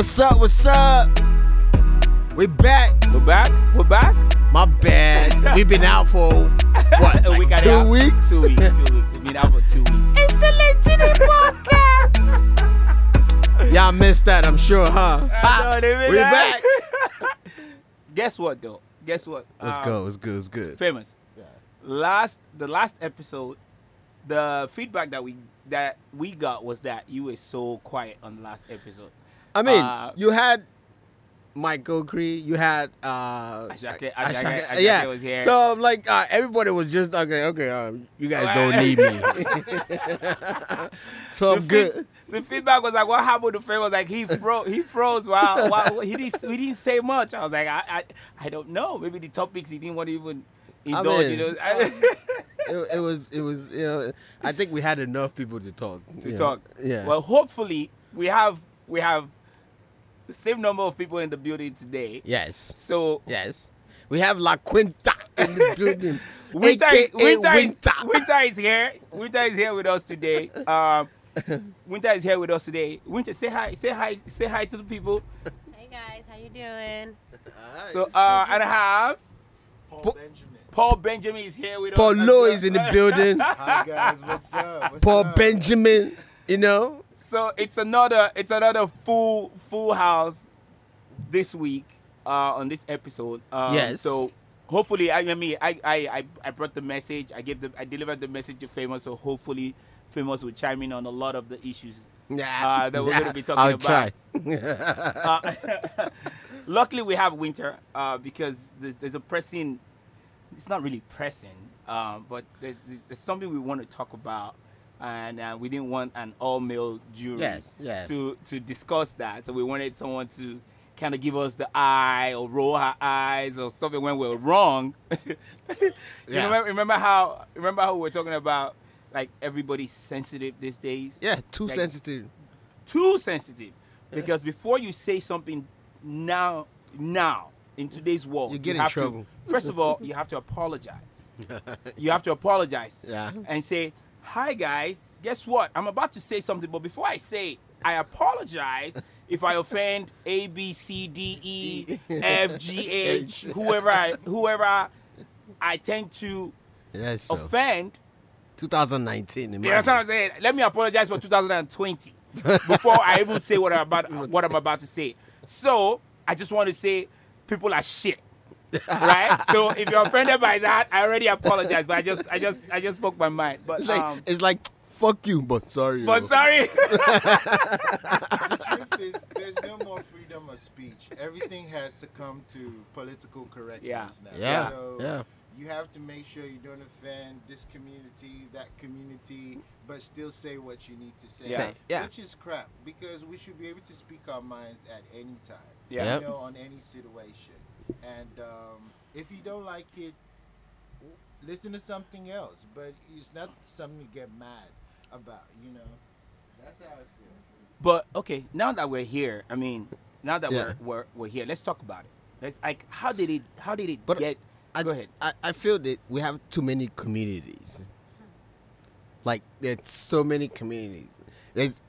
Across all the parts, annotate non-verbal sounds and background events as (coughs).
What's up? What's up? We back. We're back. We're back. My bad. (laughs) We've been out for what? (laughs) A like week and a two half. weeks. Two weeks. Two weeks. We've been out for two weeks. It's the Legendary (laughs) Podcast. Y'all missed that, I'm sure, huh? I know, we back. back. Guess what, though? Guess what? Let's Um, go. It's good. It's good. Famous. Yeah. Last the last episode, the feedback that we that we got was that you were so quiet on the last episode. I mean, Uh, you had Mike Gokri, you had uh Ashake- Ashake- Ashake- Ashake yeah. was here. So I'm like, uh, everybody was just okay. Okay, um, you guys don't need me, (laughs) so I'm the good. feed- the feedback was like, "What happened?" The friend was like, "He froze. He froze. Wow, wow. He didn't. He didn't say much." I was like, "I, I, I don't know. Maybe the topics he didn't want to even indulge. mean, you know, (laughs) It, it was, it was, you know, I think we had enough people to talk. to you know. talk. Yeah. Well, hopefully we have we have the same number of people in the building today. yes. So Yes. We have La Quinta in the building. Winter, (laughs) AKA Winter, is, Winter. Winter is here. Winter is here with us today. Um, Winter is here with us today. Winter, say hi. Say hi. Say hi to the people. Hey guys, how you doing? So uh, and I have Paul Po- Benjamin. Paul Benjamin is here with Paul us. as Lowe is in the building. Hi guys, what's up? (laughs) What's Paul up? Benjamin, you know. So it's another it's another full full house this week uh, on this episode. Um, Yes. So hopefully, I, I mean, I, I I I brought the message. I gave the I delivered the message to Famous. So hopefully, Famous will chime in on a lot of the issues. Yeah. Uh, that we're gonna be (laughs) talking I'll about. try. Uh, (laughs) luckily, we have winter uh, because there's, there's a pressing. It's not really pressing, um, but there's, there's there's something we want to talk about, and uh, we didn't want an all-male jury Yes, yes. to to discuss that. So we wanted someone to kind of give us the eye or roll our eyes or something when we're wrong. (laughs) you Yeah. remember, remember how remember how we were talking about like everybody's sensitive these days yeah, too Like- sensitive. too sensitive because before you say something now now in today's world You get in have trouble. to, first of all you have to apologize (laughs) you have to apologize Yeah. and say hi guys guess what i'm about to say something but before i say it, i apologize if i offend a b c d e (laughs) f g h whoever i whoever i tend to Yes. So. offend 2019. you know what I'm saying? Let me apologize for 2020 (laughs) before I even say what I'm about what I'm (laughs) about to say. So I just want to say people are shit. Right? So if you're offended by that, I already apologize, but I just I just I just spoke my mind. But It's like um, it's like fuck you, but sorry. but yo. sorry. (laughs) The truth is, there's no more freedom of speech. Everything has to come to political correctness Yeah. now. Yeah. So Yeah. You have to make sure you don't offend this community, that community, but still say what you need to say. Yeah. Say- yeah. Which is crap because we should be able to speak our minds at any time. Yeah. You know, on any situation. And um, if you don't like it, listen to something else. But it's not something to get mad about. You know. That's how I feel. but okay, now that we're here, I mean, now that Yeah. we're, we're we're here, let's talk about it. Let's like how did it how did it But get I, Go ahead. I, I feel that we have too many communities. Like there's so many communities. There's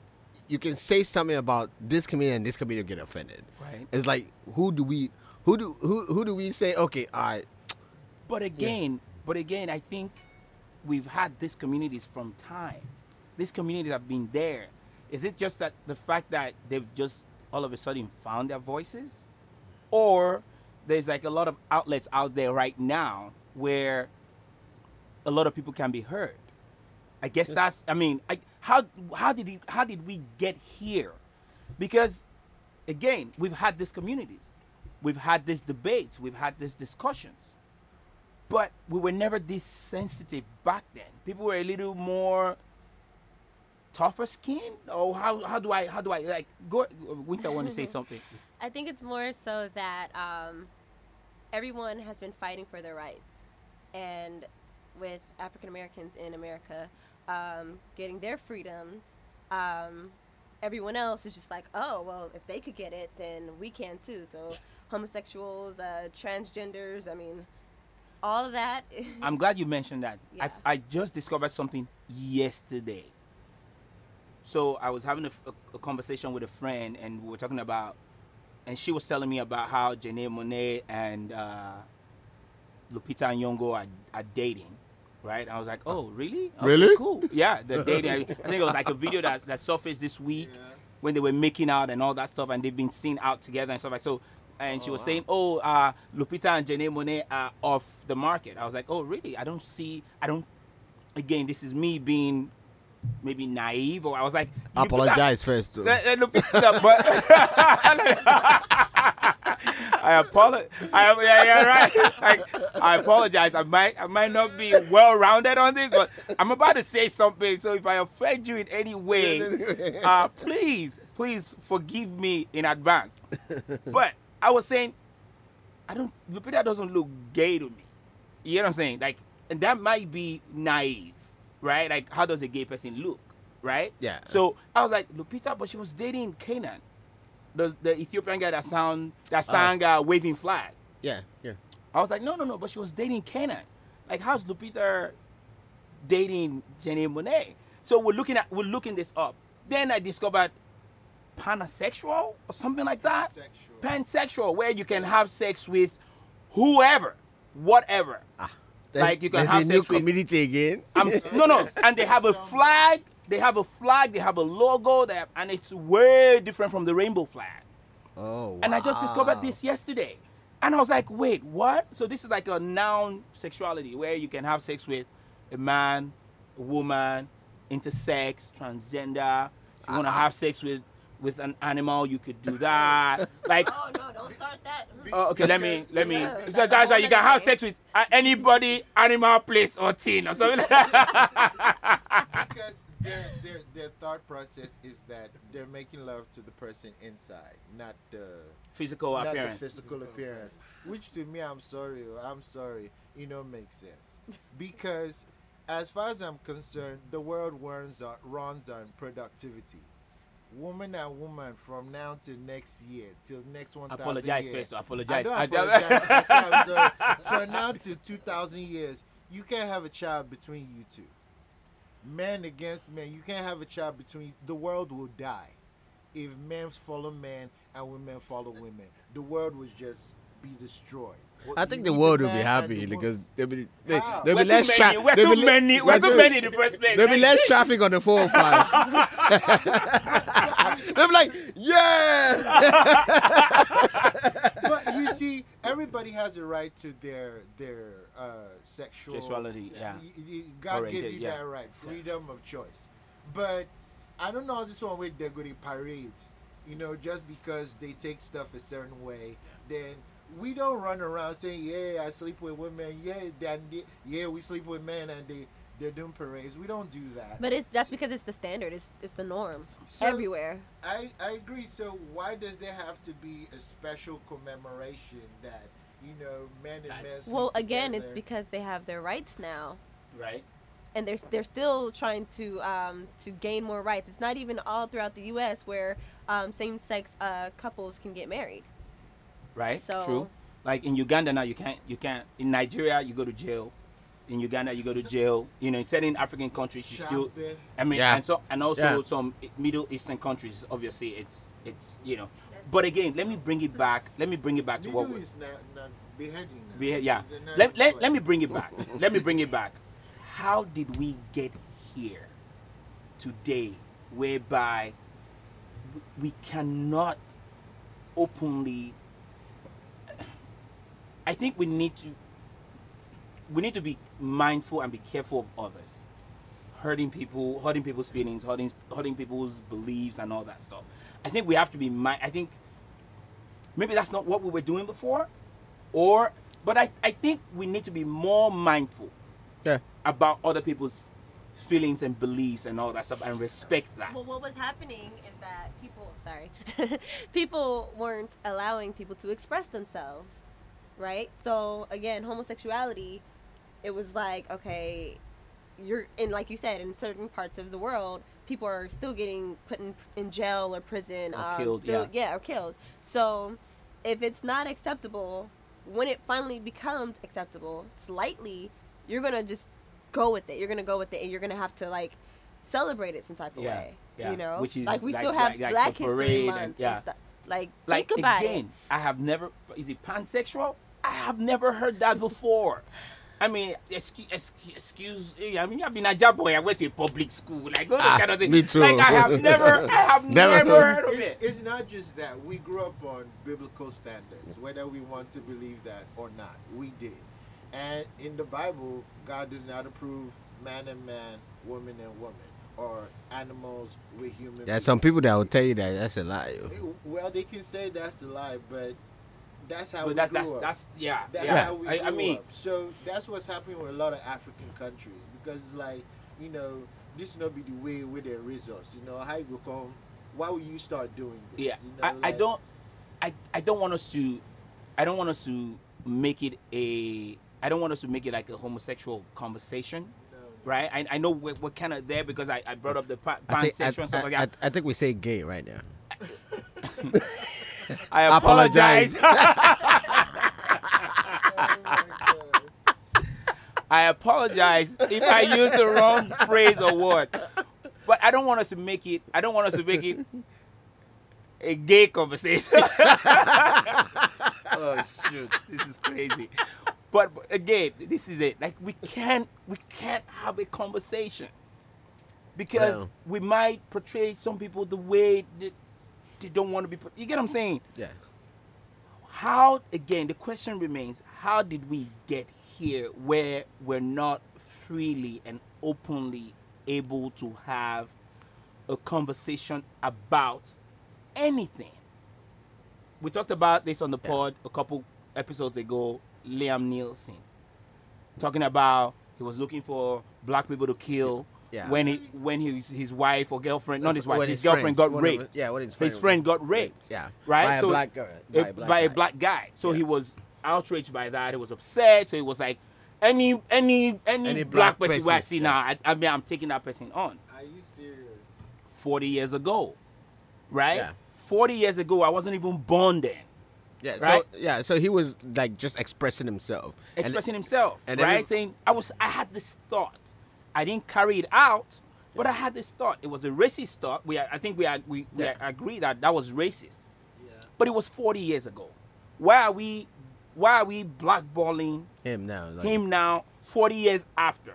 you can say something about this community and this community get offended. right? It's like who do we who do who who do we say okay all right But again, but again, I think we've had these communities from time. These communities have been there. Is it just that the fact that they've just all of a sudden found their voices, or there's like a lot of outlets out there right now where a lot of people can be heard? I guess that's. I mean, I, how how did he, how did we get here? Because again, we've had these communities, we've had these debates, we've had these discussions but we were never this sensitive back then. People were a little more tougher skin. Or how how do I how do I like go? Winter want to say (laughs) something. I think it's more so that um, everyone has been fighting for their rights, and with African Americans in America um, getting their freedoms, um, everyone else is just like, oh well, if they could get it, then we can too. So homosexuals, uh, transgenders, I mean, all of that. (laughs) I'm glad you mentioned that. Yeah. I I just discovered something yesterday. So I was having a, a- a conversation with a friend, and we were talking about, and she was telling me about how Janelle Monáe and uh, Lupita Nyong'o are, are dating, right? I was like, oh, really? Okay, Really? Cool. Yeah, the day. I, I think it was like a video that, that surfaced this week when they were making out and all that stuff, and they've been seen out together and stuff like so. And she was saying, "Oh, uh, Lupita and Janelle Monáe are off the market." I was like, "Oh, really? I don't see. I don't." Again, this is me being maybe naive, or I was like, Apologize first. though. Lupita, but (laughs) (laughs) (laughs) (laughs) I apologize. I yeah, yeah, right. Like, I apologize. I might I might not be well rounded on this, but I'm about to say something. So if I offend you in any way, (laughs) uh, please, please forgive me in advance. (laughs) But I was saying, I don't. Lupita doesn't look gay to me. You know what I'm saying? Like, and that might be naive, right? Like, how does a gay person look, right? Yeah. So I was like, Lupita, but she was dating K'naan, the the Ethiopian guy that sound that sang uh, waving flag. yeah, yeah. I was like, no, no, no, but she was dating K'naan. Like, how's Lupita dating Jenny Monáe? So we're looking at we're looking this up. Then I discovered pansexual or something like that. Pansexual. Pansexual, where you can have sex with whoever, whatever. There's, Like, you can have a new sex with- community again. I'm, no, no, and they have a (laughs) flag. They have a flag. They have a logo. They have, and it's way different from the rainbow flag. oh, And I just discovered this yesterday. And I was like, wait, what? So this is like a noun sexuality where you can have sex with a man, a woman, intersex, transgender. If you want to have sex with with an animal, you could do that. (laughs) Like, Oh no! Don't start that. oh, okay, let me let me. Yeah. So that's why you can have sex with uh, anybody, animal, place, or thing or something. Like (laughs) that. because their, their their thought process is that they're making love to the person inside, not the Physical not appearance. the physical appearance. Which to me, I'm sorry, I'm sorry, you know, makes sense. (laughs) Because as far as I'm concerned, the world runs on, runs on productivity. Woman and woman from now till next year, till next one thousand Apologize years. first. Apologize. I don't I don't- apologize. I I'm sorry. (laughs) From now to 2,000 years, you can't have a child between you two. Men against men, you can't have a child between. The world will die if men follow men and women follow women. The world will just be destroyed. I think the world will be happy the because there'll be there, Wow. there'll be too less many. traffic. We're too many. We're too many in the first place. There'll be less traffic on the 405. (laughs) they'll be like, yeah. (laughs) see, everybody has a right to their their uh, sexual Sexuality, yeah. Y- God gave you yeah. that right, freedom of choice. But I don't know this one with they're going to parade. You know, just because they take stuff a certain way, then we don't run around saying, "Yeah, I sleep with women." Yeah, then yeah, we sleep with men, and they they're doing parades. We don't do that. But it's that's because it's the standard. It's it's the norm So- everywhere. I, I agree. So why does there have to be a special commemoration that you know men and men? sleep Well, again, it's because they have their rights now, Right. and they're they're still trying to um, to gain more rights. It's not even all throughout the U.S. where um, same-sex uh, couples can get married. Right. So- True. Like in Uganda now, you can't. You can't. In Nigeria, you go to jail. In Uganda, you go to jail. You know, in certain African countries, you still. Childbirth. I mean, Yeah. and so and also Yeah. some Middle Eastern countries. Obviously, it's it's you know. But again, let me bring it back. Let me bring it back to what. Middle we- is not, not beheading. Now. yeah. Let, let, let me bring it back. (laughs) let me bring it back. How did we get here today whereby we cannot openly I think we need to we need to be mindful and be careful of others. Hurting people, hurting people's feelings, hurting hurting people's beliefs and all that stuff. I think we have to be mi- I think maybe that's not what we were doing before or but I, I think we need to be more mindful Yeah. about other people's feelings and beliefs and all that stuff and respect that. Well, what was happening is that people, sorry, (laughs) people weren't allowing people to express themselves, right? So again, homosexuality, it was like, okay, you're in, like you said, in certain parts of the world, people are still getting put in, in jail or prison, Or um, killed, still- yeah. yeah, or killed. So if it's not acceptable, when it finally becomes acceptable, slightly, you're gonna just go with it. You're gonna go with it, and you're gonna have to like celebrate it some type of Yeah. way. Yeah, You know, which is like we like- still have like- Black History Month and- and, yeah. stuff. Like, like think about again, it. I have never. Is it pansexual? I have never heard that before. (laughs) I mean, excuse, excuse, excuse I mean, I've been a job boy. I went to a public school, like all Ah, kind of things. me too. Like I have (laughs) never, I have Never. never, heard of It- it. it's not just that we grew up on biblical standards, whether we want to believe that or not. We did, and in the Bible, God does not approve man and man, woman and woman, or animals with human. There's some people that will tell you that that's a lie. Well, they can say that's a lie, but that's how But we that's grew that's up. that's yeah, That's yeah. how we I, grew I mean, up. So that's what's happening with a lot of African countries because it's like, you know, this not be the way where they raise us. You know, how you go come? Why would you start doing this? yeah. You know, I, I don't, I, I don't want us to, I don't want us to make it a, I don't want us to make it like a homosexual conversation. No, no. Right, I, I know we're, we're kind of there because I, I brought up the pa- I think, I, pansexual like that. I, I think we say gay right now. (laughs) (laughs) (laughs) I apologize. apologize. My (laughs) God. I apologize if I use the wrong phrase or word. But I don't want us to make it. I don't want us to make it a gay conversation. (laughs) oh shoot, this is crazy. But but again, this is it. Like we can't we can't have a conversation because we might portray some people the way that they don't want to be. por- You get what I'm saying? Yeah. how again the question remains how did we get here where we're not freely and openly able to have a conversation about anything we talked about this on the Yeah. pod a couple episodes ago liam neeson talking about he was looking for black people to kill Yeah. when he when his his wife or girlfriend not his wife When his, girlfriend friend- got one of raped yeah, when his friend, his friend got raped Yeah. right? By a So- black girl. By a black by a guy. black guy. So Yeah. he was outraged by that. He was upset. So he was like, any any any, Any black, black person, where I person, see yeah. now, I, I mean, I'm taking that person on. Are you serious? Forty years ago, right? Yeah. Forty years ago, I wasn't even born then. Yeah. Right? So yeah. So he was like just expressing himself. And- Expressing himself, and right? every- Saying, I was, I had this thought. I didn't carry it out, but I had this thought. It was a racist thought. We, I think we, we, we Yeah. agree that that was racist. Yeah. But it was 40 years ago. Why are we, why are we blackballing him now. Like, him now 40 years after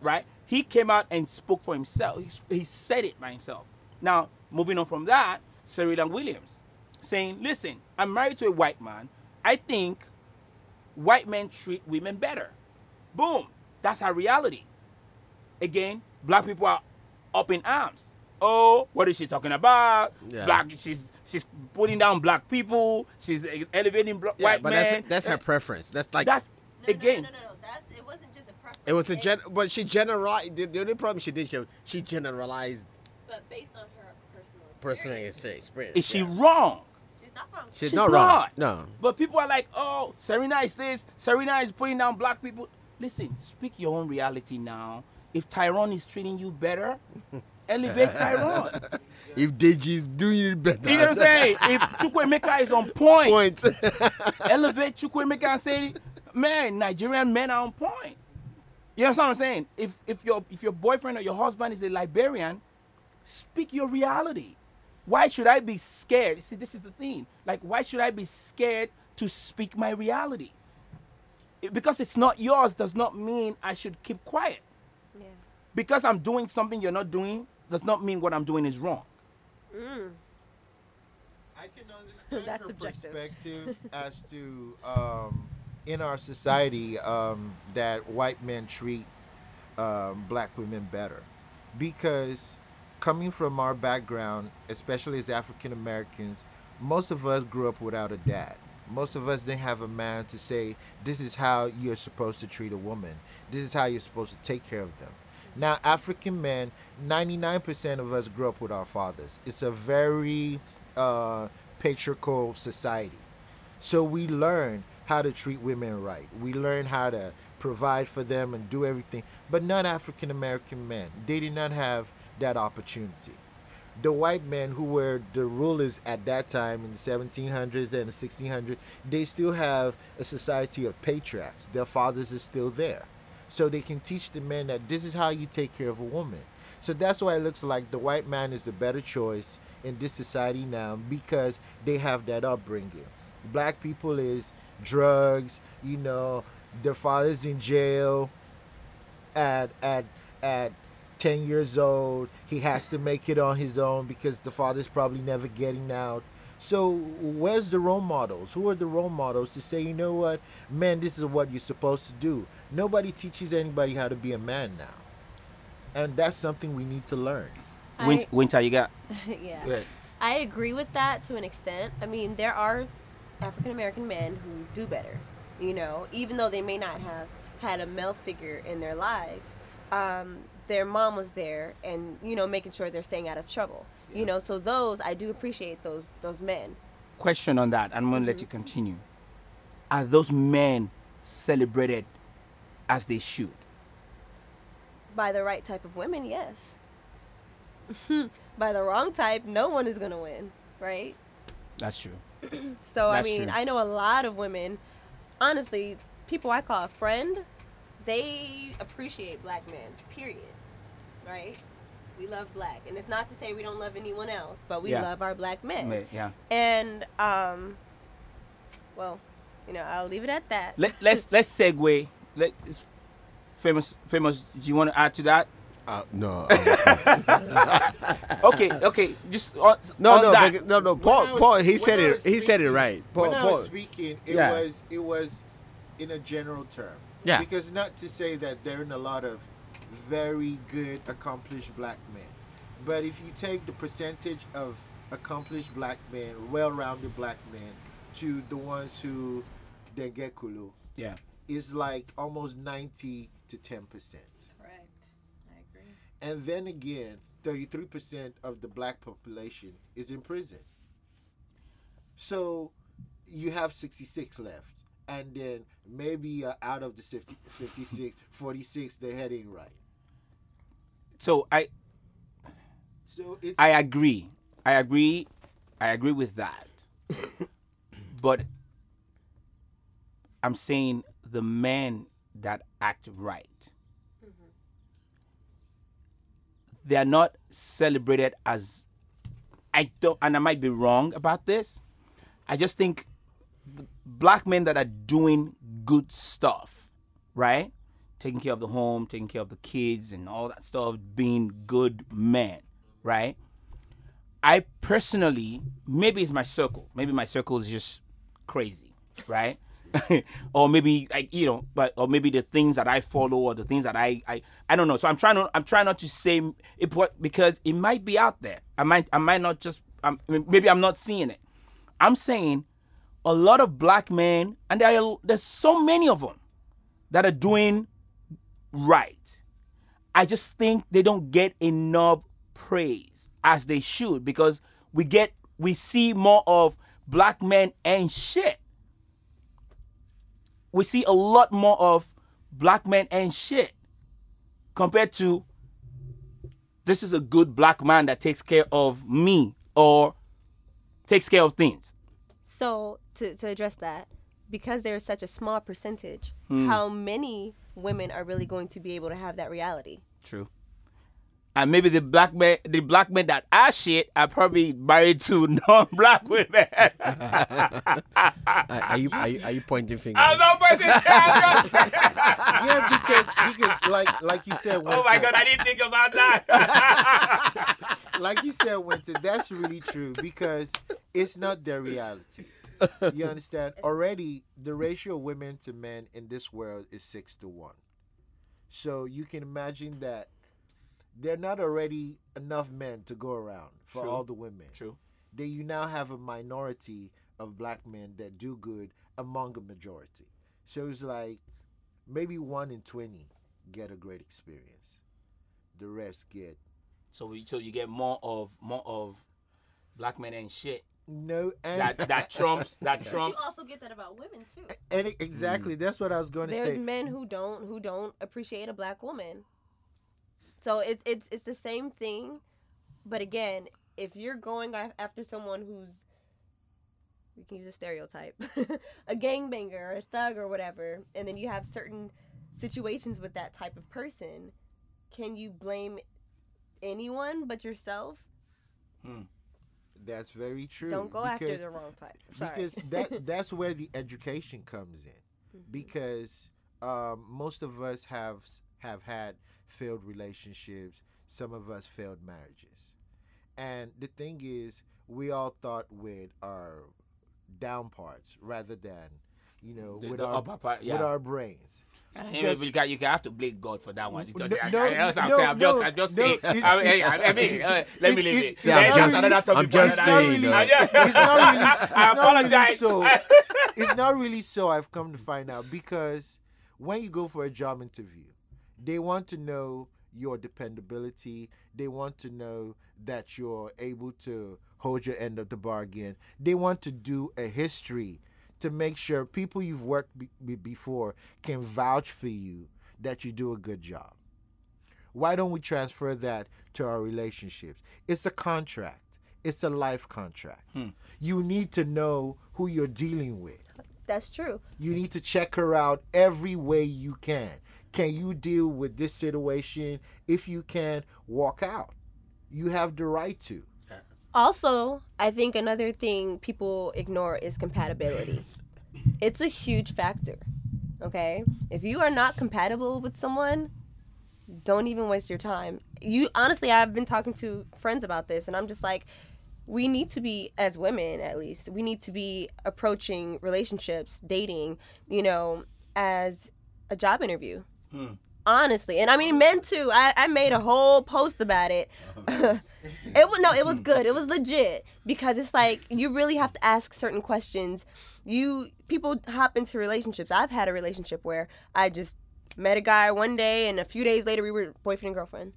right he came out and spoke for himself he, he said it by himself now moving on from that Serena Williams saying listen I'm married to a white man I think white men treat women better boom that's our reality again black people are up in arms oh what is she talking about Yeah. black she's she's putting down black people she's elevating bla- Yeah, white but men that's that's her preference. That's like that's No, again No, no, no, no. That's, it wasn't just a preference. it was a gen. But she generalized. The, the only problem she did, she, she generalized But based on her personal personal experience. experience. Is she yeah. wrong? She's not wrong. She's, She's not wrong. not. No. But people are like, oh, Serena is this, Serena is putting down black people. Listen, speak your own reality now. If Tyrone is treating you better, (laughs) elevate Tyrone. If Deji is doing it better. You know what I'm saying? If Chukwuemeka is on point, Point. (laughs) elevate Chukwuemeka and say, man, Nigerian men are on point. You know what I'm saying? If if your if your boyfriend or your husband is a Liberian, speak your reality. Why should I be scared? See, this is the thing. Like, why should I be scared to speak my reality? Because it's not yours does not mean I should keep quiet. Yeah. Because I'm doing something you're not doing does not mean what I'm doing is wrong. Mm. I can understand (laughs) That's her subjective. perspective as to um, in our society um, that white men treat um, black women better because coming from our background, especially as African Americans, most of us grew up without a dad. Most of us didn't have a man to say, This is how you're supposed to treat a woman. This is how you're supposed to take care of them. Now, African men, 99% of us grew up with our fathers. It's a very uh, patriarchal society. So we learn how to treat women right. We learn how to provide for them and do everything. But not African American men. They did not have that opportunity. The white men who were the rulers at that time in the 1700s and the 1600s, they still have a society of patriarchs. Their fathers are still there. So they can teach the men that this is how you take care of a woman. So that's why it looks like the white man is the better choice in this society now because they have that upbringing. Black people is drugs, you know, their father's in jail at at at 10 years old. He has to make it on his own because the father's probably never getting out. So where's the role models? Who are the role models to say, you know what, man, this is what you're supposed to do? Nobody teaches anybody how to be a man now. And that's something we need to learn. Win- I- Winter, you got. (laughs) yeah. Go. I agree with that to an extent. I mean, there are African American men who do better, you know, even though they may not have had a male figure in their lives. Um, their mom was there and, you know, making sure they're staying out of trouble. You know, so those, I do appreciate those those men. Question on that. I'm gonna let Mm-hmm. you continue. Are those men celebrated as they should? By the right type of women, yes. (laughs) By the wrong type, no one is to win, right? That's true. (clears throat) So I mean, true. I know a lot of women. Honestly, people I call a friend, they appreciate black men. Period. Right? We love black, and it's not to say we don't love anyone else, but we Yeah. love our black men. Yeah. And um, well, you know, I'll leave it at that. Let, let's let's segue. Let famous famous. Do you want to add to that? Uh, no, (laughs) Okay, okay. Just on, no, on no, that. no, no. Paul, was- Paul, he said it. was He said it right. Paul, when I was speaking, it Yeah. was it was in a general term. Yeah. Because not to say that there aren't a lot of very good, accomplished black men, but if you take the percentage of accomplished black men, well-rounded black men, to the ones who they get kulu, Yeah. is like almost ninety to ten percent. Correct. I agree. And then again, 33% of the black population is in prison. So you have 66 left. And then maybe uh, out of the 50, 56, 46, they're heading right. So I So it's. I agree. I agree. I agree with that. (coughs) but I'm saying the men that act right, mm-hmm. they are not celebrated as. I don't, and I might be wrong about this. I just think the black men that are doing good stuff, right? Taking care of the home, taking care of the kids, and all that stuff, being good men, right? I personally, maybe it's my circle. Maybe my circle is just crazy, right? (laughs) or maybe like you know, but or maybe the things that I follow or the things that I I I don't know. So I'm trying to I'm trying not to say it because it might be out there. I might I might not just I'm, maybe I'm not seeing it. I'm saying a lot of black men, and there are, there's so many of them that are doing right. I just think they don't get enough praise as they should because we get we see more of black men and shit. We see a lot more of black men and shit compared to this is a good black man that takes care of me or takes care of things. So to, to address that, because there is such a small percentage, Hmm. how many women are really going to be able to have that reality? True. And maybe the black men, the black men that are shit, are probably married to (laughs) non-black women. Are, are you are you, are you pointing fingers? I'm not pointing fingers. (laughs) yeah, because, because like like you said, Oh my god, I didn't think about that. (laughs) like you said, Winter, that's really true because it's not their reality. You understand? (laughs) Already, the ratio of women to men in this world is six to one. So you can imagine that there are not already enough men to go around for True. all the women. True. Then you now have a minority of black men that do good among a majority. So it's like maybe one in 20 get a great experience. The rest get So, we, so you get more of more of black men and shit no and that that (laughs) trumps that But trumps. you also get that about women too. and it- exactly mm. that's what I was going to say. There's men who don't who don't appreciate a black woman. So it's it's it's the same thing, but again, if you're going after someone who's we can use a stereotype, (laughs) a gangbanger or a thug or whatever, and then you have certain situations with that type of person, can you blame anyone but yourself, hmm. That's very true. don't go after because- the wrong type. Sorry. because that (laughs) that's where the education comes in Mm-hmm. because um, most of us have have had failed relationships some of us failed marriages and the thing is we all thought with our down parts rather than you know The- with the our upper part, with our brains Yeah, you, got, you can have to blame God for that one because No, I, no, I, I, I'm, no, saying, I'm just, no, I'm just no, saying. I, mean, I, I mean, uh, let me leave it. Yeah, I'm That's just- another topic I'm just saying, day. though. It's not really, (laughs) it's I not really apologize. so. it's not really so. I've come to find out because when you go for a job interview, they want to know your dependability. They want to know that you're able to hold your end of the bargain. They want to do a history to make sure people you've worked be- be- before can vouch for you that you do a good job. Why don't we transfer that to our relationships? It's a contract. It's a life contract. Hmm. You need to know who you're dealing with. That's true. You need to check her out every way you can. Can you deal with this situation? If you can, walk out. You have the right to. Also, I think another thing people ignore is compatibility. It's a huge factor. Okay? If you are not compatible with someone, don't even waste your time. You honestly, I've been talking to friends about this and I'm just like we need to be as women at least, we need to be approaching relationships, dating, you know, as a job interview. Hmm. Honestly, and I mean men too. I, I made a whole post about it. (laughs) it was no, it was good. It was legit because it's like you really have to ask certain questions. You people hop into relationships. I've had a relationship where I just met a guy one day and a few days later we were boyfriend and girlfriend.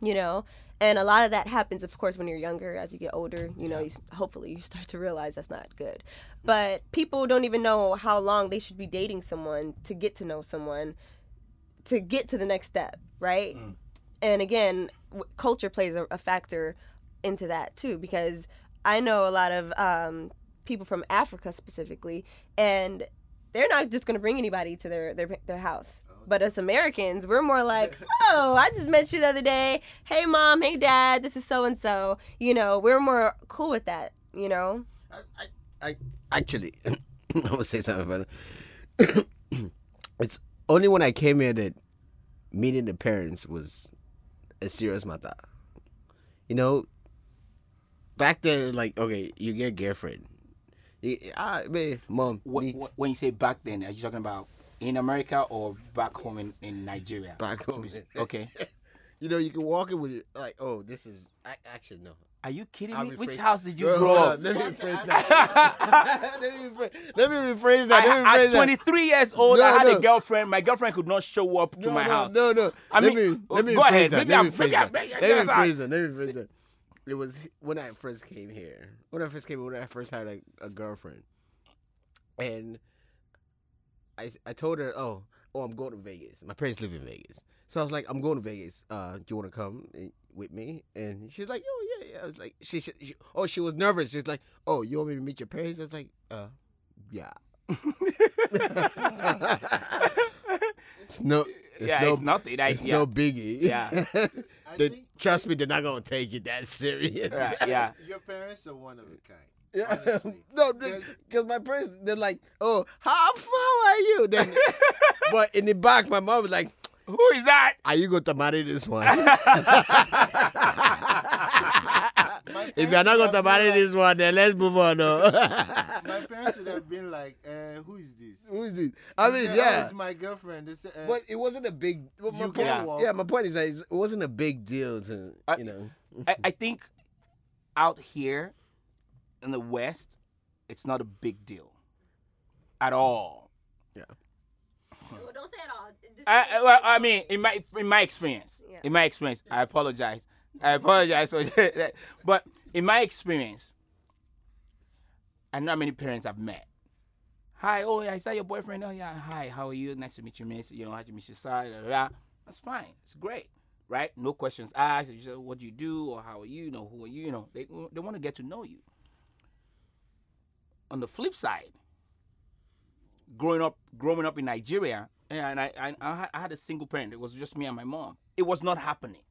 You know, and a lot of that happens, of course, when you're younger. As you get older, you know, you, hopefully you start to realize that's not good. But people don't even know how long they should be dating someone to get to know someone to get to the next step, right? And again, w- culture plays a, a factor into that too, because I know a lot of um, people from Africa specifically, and they're not just going to bring anybody to their, their their house. But us Americans, we're more like, (laughs) oh, I just met you the other day. Hey, mom. Hey, dad. This is so and so. You know, we're more cool with that. You know. I, I, I actually, (laughs) I'm gonna say something about it. (coughs) it's only when I came here that meeting the parents was a serious matter. You know, back then, like, okay, you get a girlfriend. You, ah, man, mom, Wh- meet wh- when you say back then, are you talking about in America or back home in, in Nigeria? back home. Okay. (laughs) You know, you can walk in with it like, oh, this is. I actually no. Are you kidding me? Which house did you Wait, grow up? Let me rephrase that. let, me rephrase, let me rephrase that. I, let me at rephrase that. 23 years old, No, I had no. a girlfriend. My girlfriend could not show up to no, my no, house. No, no. I let mean, me let me go rephrase ahead. that. Maybe let me rephrase that. Let me that's all right. rephrase that. Let me rephrase that. It was when I first came here. When I first came, when I first had a, a girlfriend, and I I told her, oh, oh, I'm going to Vegas. My parents live in Vegas, so I was like, I'm going to Vegas. Uh, do you want to come eh, with me? And she's like, oh yeah, yeah. I was like, she, she, she oh, she was nervous. She was like, oh, you want me to meet your parents? I was like, uh, yeah. (laughs) it's no, it's yeah, no, it's nothing. I, it's yeah. no biggie. Yeah. (laughs) I They- think trust me, they're not gonna take it that serious. Right, (laughs) yeah. your parents are one of a kind. Yeah. Honestly. no, Because- because my parents, they're like, "Oh, how far are you?" Then, but in the back, my mom was like, Who is that? "Are you going to marry this one?" (laughs) if you're not going to marry this one, then let's move on. No. (laughs) My parents would have been like, uh, "Who is this?" Who is it? I mean, They say, "Oh, yeah. it's my girlfriend. They say, uh, But it wasn't a big. Well, my You point, can walk. yeah, my point is that it wasn't a big deal to I- you know. I, I think out here in the West, it's not a big deal at all. Don't say it all. I, I- well, I mean, in my in my experience, Yeah. in my experience, I mm. apologize. I apologize for (laughs) that. But in my experience, I know how many parents I've met. Hi, oh yeah, is that your boyfriend? Oh yeah, hi, how are you? Nice to meet you, miss. You know, how to meet your side. Da, da. That's fine. It's great, right? No questions asked. You say, what do you do or how are you? You know, who are you? You know, they they want to get to know you. On the flip side, growing up growing up in Nigeria, and I I, I had- a single parent. It was just me and my mom. It was not happening.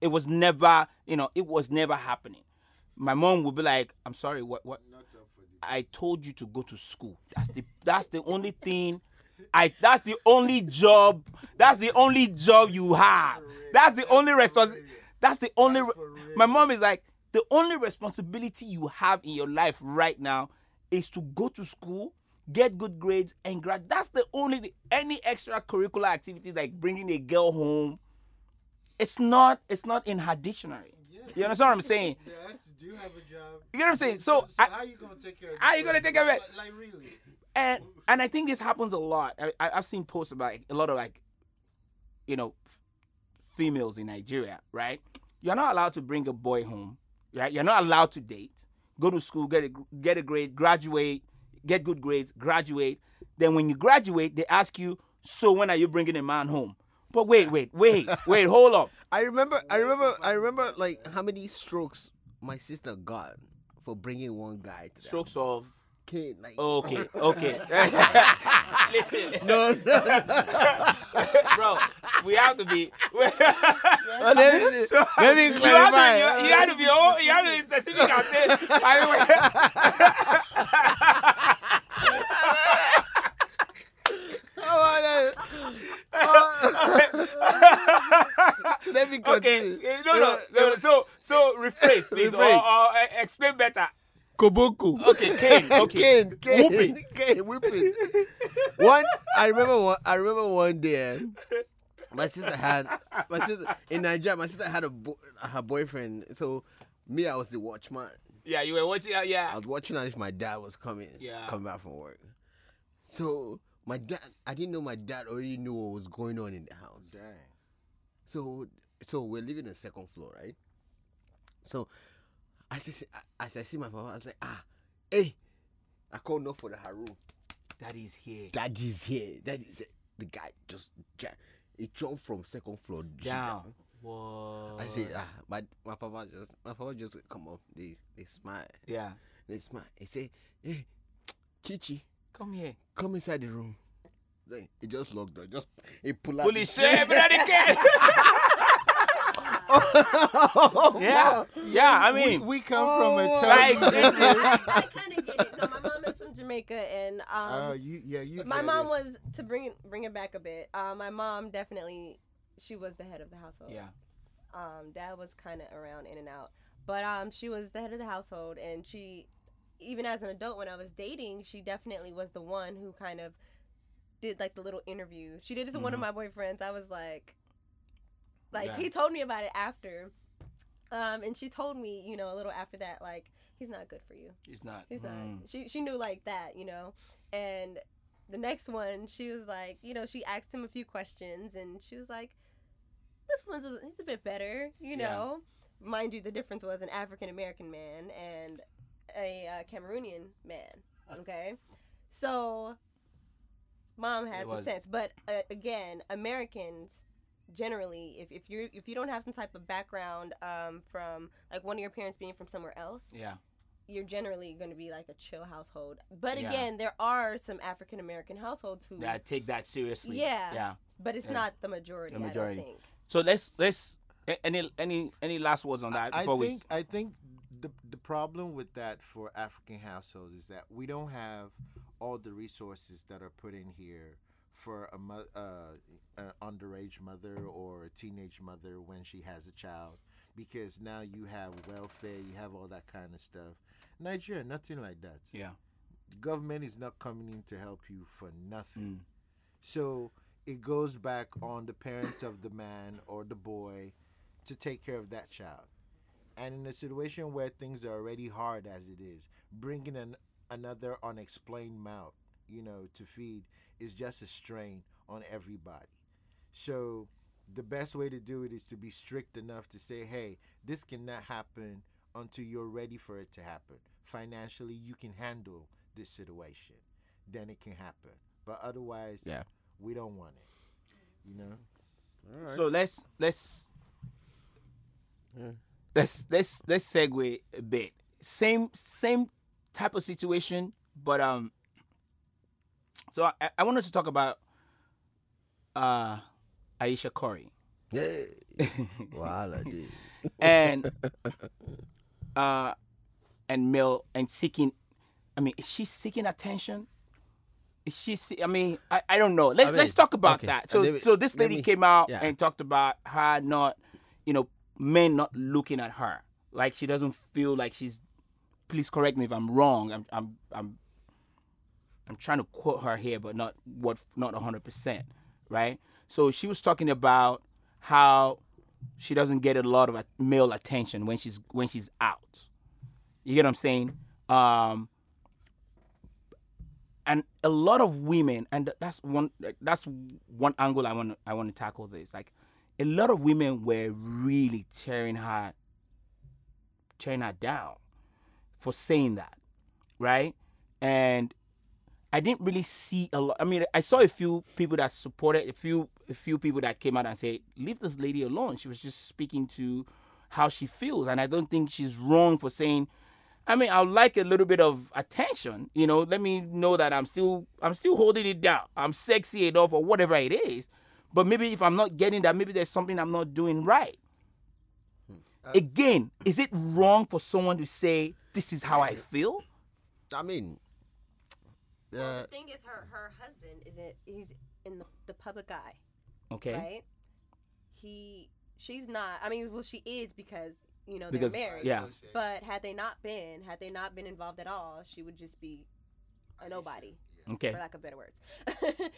it was never, you know, it was never happening. My mom would be like, "I'm sorry, what, what? Not up for the I told you to go to school. That's the that's the only thing. I that's the only job. That's the only job you have. That's the only respons. That's the only. My mom is like the only responsibility you have in your life right now is to go to school, get good grades, and grad. That's the only any extracurricular activity like bringing a girl home. It's not. It's not in her dictionary. Yes. You understand what I'm saying? (laughs) Yes, do you have a job? You get what I'm saying? So, I, how you gonna take care of how you gonna take care of it? Like, like really? and and I think this happens a lot. I, I, I've seen posts about like, a lot of like, you know, f- females in Nigeria, right? You're not allowed to bring a boy home, right? You're not allowed to date, go to school, get a get a grade, graduate, get good grades, graduate. Then when you graduate, they ask you, so when are you bringing a man home? But wait, wait, wait, (laughs) wait, hold up. I remember, I remember, I remember like how many strokes my sister got for bringing one guy to the Strokes of kid. Like, oh, okay, (laughs) okay. (laughs) Listen, no, no. bro, we have to be. Oh, let, me, So, let me you clarify. Have to, you, you have to be all, you have to be specific and say, I Oh, (laughs) let, me mean, okay, continue. eh, no, no, no, so, so rephrase, please, or, Rephrase. or eh, explain better. Koboku. Okay, Cane, (laughs) okay. Cane, Cane, Whooping. (laughs) Cane, whooping. one, I remember one. I remember one day. My sister had my sister in Nigeria. My sister had a bo- her boyfriend. So me, I was the watchman. Yeah, you were watching, uh, I was watching out if my dad was coming. Yeah. coming back from work. So my dad, I didn't know my dad already knew what was going on in the house. Dang. So so we're living on the second floor, right? So as I see, as I see my papa, I was like, ah, hey, I called no for the Haru. Is here. Daddy's here. That is it. The guy just he jumped from second floor Down. Whoa. I said, ah, my my papa just my papa just come up. They they smile. Yeah. They smile. He say, hey, Chichi, Come here. come inside the room. Then he just locked door. Just he pull out. Fully the- shame, bloody kid. Oh, Yeah. Yeah, I mean, we come from a Oh, like, it's- (laughs) I, I kind of get it. No, my mom is from Jamaica, and um, Uh, you, yeah, you. my mom it. was to bring it bring it back a bit. Uh, my mom definitely she was the head of the household. yeah. Um, dad was kind of around in and out, but um, she was the head of the household, and she, even as an adult, when I was dating, she definitely was the one who kind of did like the little interview. She did it to one of my boyfriends. I was like, like Mm-hmm. Yeah. he told me about it after, um, and she told me, you know, a little after that, like he's not good for you. He's not. He's Mm. not. She she knew like that, you know. And the next one, she was like, you know, she asked him a few questions, and she was like, "This one's a, he's a bit better, you Yeah. know." Mind you, the difference was an African American man and a uh, Cameroonian man. Okay, so mom has It some was- sense, but uh, again, Americans generally if, if you if you don't have some type of background um, from like one of your parents being from somewhere else Yeah. you're generally going to be like a chill household. But Yeah. again, there are some African American households who, That take that seriously. Yeah. Yeah. but it's yeah. not the majority. The majority. I don't think. So let's let's a- any any any last words on that I before we think I think the the problem with that for African households is that we don't have all the resources that are put in here for a mo- uh, an underage mother or a teenage mother when she has a child because now you have welfare, you have all that kind of stuff. Nigeria, nothing like that. Yeah. The government is not coming in to help you for nothing. Mm. So it goes back on the parents of the man or the boy to take care of that child. And in a situation where things are already hard as it is, bringing an, another unexplained mouth, you know, to feed is just a strain on everybody. So the best way to do it is to be strict enough to say, hey, this cannot happen until you're ready for it to happen. Financially, you can handle this situation. Then it can happen. But otherwise, Yeah. we don't want it. You know? So let's let's Yeah. Let's let's let's segue a bit. Same same type of situation, but um. So I, I wanted to talk about uh, Ayesha Curry. Hey, Wala, dude. and (laughs) uh and male and seeking i mean is she seeking attention is she see, i mean i, I don't know Let, I mean, let's talk about okay, that uh, so me- so this lady me- came out yeah. and talked about her not you know men not looking at her like she doesn't feel like she's please correct me if i'm wrong i'm i'm i'm I'm trying to quote her here, but not what not hundred percent, right? So she was talking about how she doesn't get a lot of male attention when she's when she's out. You get what I'm saying? Um, and a lot of women, and that's one that's one angle I want I want to tackle this. Like a lot of women were really tearing her tearing her down for saying that, right? And I didn't really see a lot. I mean, I saw a few people that supported, a few a few people that came out and said, "Leave this lady alone." She was just speaking to how she feels, and I don't think she's wrong for saying. I mean, I would like a little bit of attention. You know, let me know that I'm still I'm still holding it down. I'm sexy enough or whatever it is. But maybe if I'm not getting that, maybe there's something I'm not doing right. Again, is it wrong for someone to say this is how I feel? I mean, Well, uh, the thing is, her her husband is it? He's in the, the public eye, Okay. right? He, she's not. I mean, well, she is because you know Because- they're married. yeah. But had they not been, had they not been involved at all, she would just be a nobody, Okay. for lack of better words.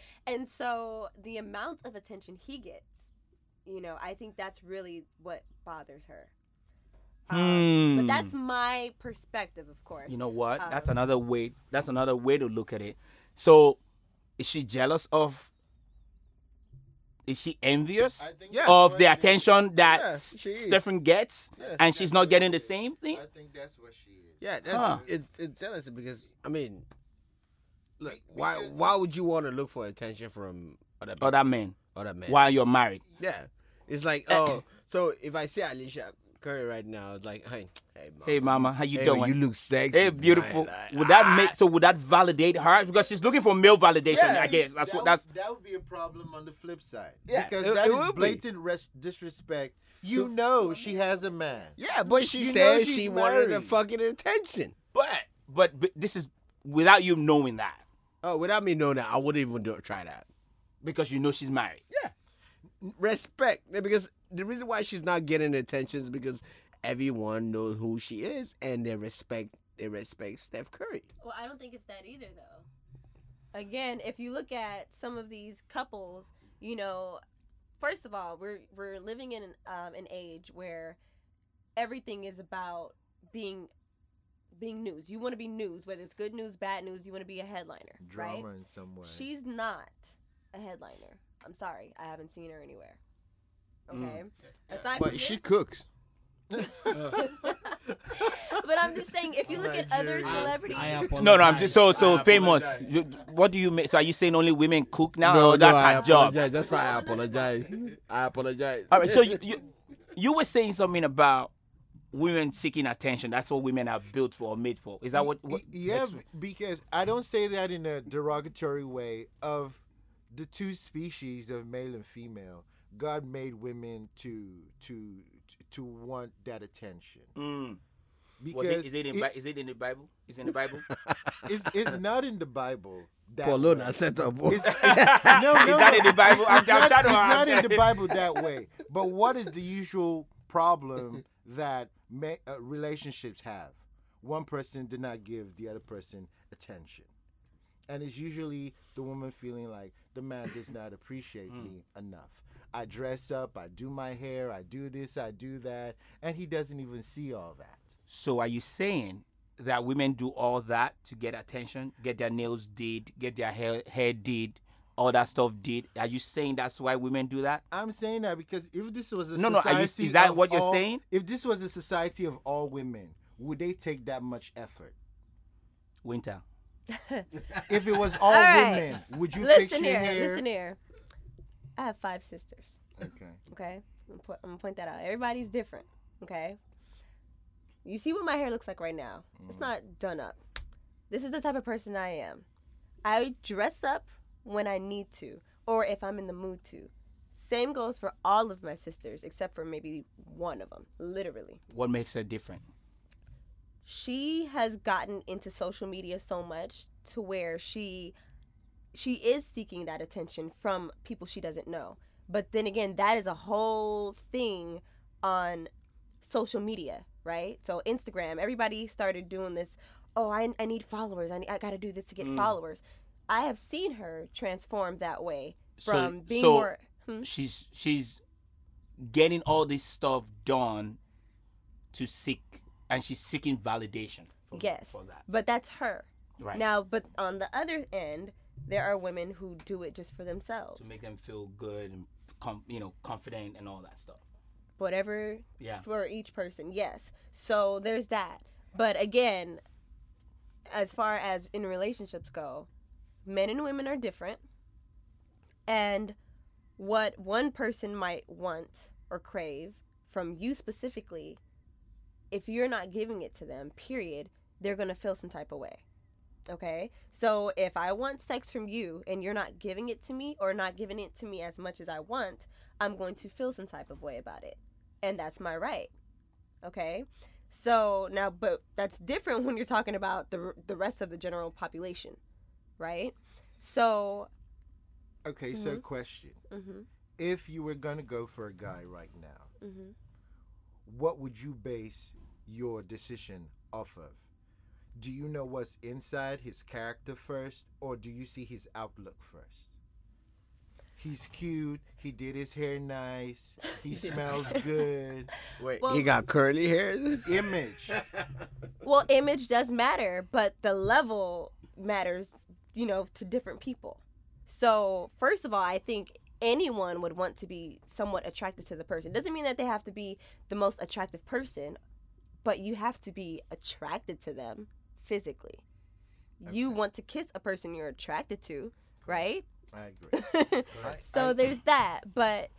(laughs) and so the amount of attention he gets, you know, I think that's really what bothers her. Um, But that's Hmm. my perspective, of course. You know what? that's Um, another way. That's another way to look at it. So, is she jealous of? Is she envious Yeah. of the it is. attention that Yeah, S- she is. Stephen gets, Yeah. and she's not getting the same thing? I think that's what she is. yeah, that's Huh. it's it's jealousy because I mean, look, why why would you want to look for attention from other people, Other men other men? while you're married. Yeah, it's like oh, so if I see Ayesha Curry right now, it's like hey, hey, mama, Hey, mama, how you hey, doing? You look sexy. Hey, beautiful. tonight, would that ah. make so? Would that validate her? Because she's looking for male validation. Yeah. I guess that's that what that's. Would, that would be a problem on the flip side. Yeah, because it- that it is be. blatant res- disrespect. You know she has a man. Yeah, but she You know said she's she wanted the fucking attention. But, but but this is without you knowing that Oh, without me knowing that, I wouldn't even do try that. because you know she's married. Yeah. Respect, because the reason why she's not getting attention is because everyone knows who she is and they respect they respect Steph Curry. Well, I don't think it's that either, though. Again, if you look at some of these couples, you know, first of all, we're we're living in an, um, an age where everything is about being being news. You want to be news, whether it's good news, bad news. You want to be a headliner, right? In some way. She's not a headliner. I'm sorry, I haven't seen her anywhere. Mm. Okay. Aside But from she this- cooks. (laughs) but I'm just saying, if you look at other Nigeria. celebrities, No, no, I'm just so so I famous. You- What do you mean? So are you saying only women cook now? or that's her job. That's why I apologize. I apologize. All right. So you, you you were saying something about women seeking attention. That's what women are built for or made for. Is that what? what Y- yeah, because I don't say that in a derogatory way. Of the two species of male and female, God made women to to to want that attention. Mm. Because Was it, is it in it- Bi- is it in the Bible? Is it in the Bible? (laughs) it's, it's not in the Bible. That Paul way. Luna set up. It's, (laughs) it's- no, no, Is that in the Bible? I'm- It's I'm not, it's not in the (laughs) Bible that way. But what is the usual problem that ma- uh, relationships have? One person did not give the other person attention. And it's usually the woman feeling like the man does not appreciate Hmm. me enough. I dress up, I do my hair, I do this, I do that, and he doesn't even see all that. So are you saying that women do all that to get attention, get their nails did, get their hair hair did, all that stuff did? Are you saying that's why women do that? I'm saying that because if this was a No, no, are you- society is that of what you're all- saying? If this was a society of all women, would they take that much effort? Winter. (laughs) If it was all, All right. women, would you fix listen your here, hair? listen here. I have five sisters. Okay. Okay, I'm gonna, I'm gonna point that out. Everybody's different. Okay. You see what my hair looks like right now? It's mm. not done up. This is the type of person I am. I dress up when I need to, or if I'm in the mood to. Same goes for all of my sisters, except for maybe one of them, literally. What makes her different? She has gotten into social media so much to where she she is seeking that attention from people she doesn't know. But then again, that is a whole thing on social media, right? So Instagram, everybody started doing this. Oh, I, I need followers. I, need, I got to do this to get Mm. followers. I have seen her transform that way So- from being so- more. Hmm? She's she's getting all this stuff done to seek, and she's seeking validation. For, Yes, for that. but that's her. Right. Now, but on the other end, there are women who do it just for themselves. to make them feel good and com- you know confident and all that stuff. Whatever Yeah. for each person, yes. So there's that. But again, as far as in relationships go, men and women are different. And what one person might want or crave from you specifically, if you're not giving it to them, period, they're going to feel some type of way. Okay? So if I want sex from you and you're not giving it to me or not giving it to me as much as I want, I'm going to feel some type of way about it. And that's my right. Okay? So now but that's different (laughs) when you're talking about the the rest of the general population, right? So, Okay, so Mhm. question: mhm. If you were gonna go for a guy right now, Mhm. what would you base your decision off of? Do you know what's inside his character first, or do you see his outlook first? He's cute. He did his hair nice. (laughs) He smells good. (laughs) Wait, Well- he got curly hair? Image. (laughs) Well, image does matter, but the level matters, you know, to different people. So, first of all, I think anyone would want to be somewhat attracted to the person. Doesn't mean that they have to be the most attractive person, but you have to be attracted to them physically. You want to kiss a person you're attracted to, right? I agree. (laughs) I- so I- there's that, but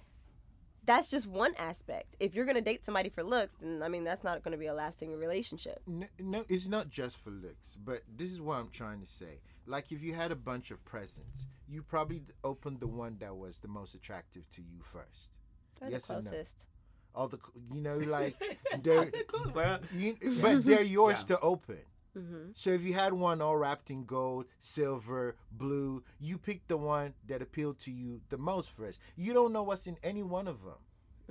that's just one aspect. If you're gonna date somebody for looks, then I mean that's not gonna be a lasting relationship. No, no, it's not just for looks, but this is what I'm trying to say. Like, if you had a bunch of presents, you probably opened the one that was the most attractive to you first. They're Yes the and no. closest. All the, you know, like, (laughs) they're, Well, you, but they're yours Yeah. to open. Mm-hmm. So if you had one all wrapped in gold, silver, blue, you picked the one that appealed to you the most first. You don't know what's in any one of them,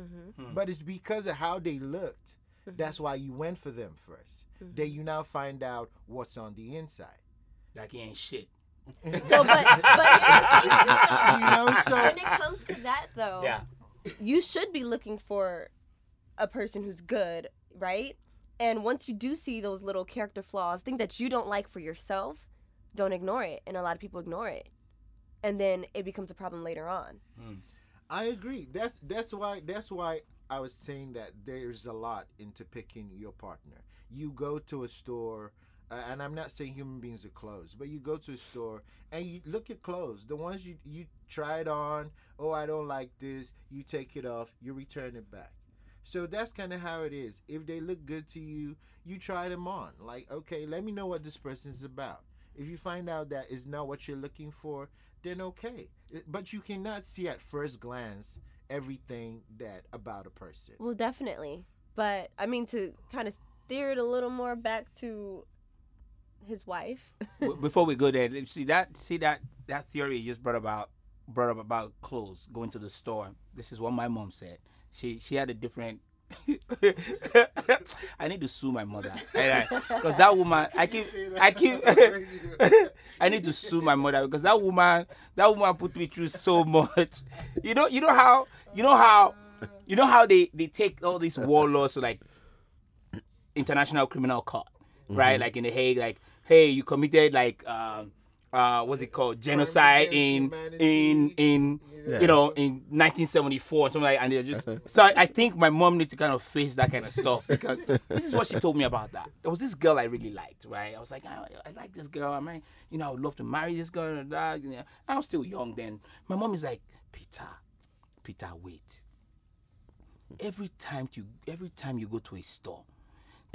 Mm-hmm. Hmm. but it's because of how they looked. That's why you went for them 1st Then you now find out what's on the inside. like he ain't shit. (laughs) So, but, but (laughs) you know, so when it comes to that, though, Yeah. you should be looking for a person who's good, right? And once you do see those little character flaws, things that you don't like for yourself, don't ignore it. And a lot of people ignore it, and then it becomes a problem later on. I agree. That's that's why that's why I was saying that there's a lot into picking your partner. You go to a store, uh, and I'm not saying human beings are clothes, but you go to a store and you look at clothes. The ones you you try it on. Oh, I don't like this. You take it off. You return it back. So that's kind of how it is. If they look good to you, you try them on. Like, okay, let me know what this person is about. If you find out that is not what you're looking for, then okay. But you cannot see at first glance everything that about a person. Well, definitely. But I mean, to kind of steer it a little more back to his wife. (laughs) Before we go there, see that see that that theory you just brought about brought up about clothes going to the store. This is what my mom said. She she had a different. (laughs) I need to sue my mother because that woman. I keep I keep. (laughs) (laughs) I need to sue my mother because that woman that woman put me through so much. You know you know how you know how you know how they they take all these warlords to like international criminal court, right? Like in the Hague, like, hey, you committed like um uh what's it called? Genocide in in in Yeah. you know in 1974 something like and they're just (laughs) so I, I think my mom needs to kind of face that kind of stuff because this is what she told me about that. There was this girl I really liked, right? I was like, I, I like this girl. I mean, you know, I would love to marry this girl and that. You know, I was still young then. My mom is like, Peter, Peter, wait every time you every time you go to a store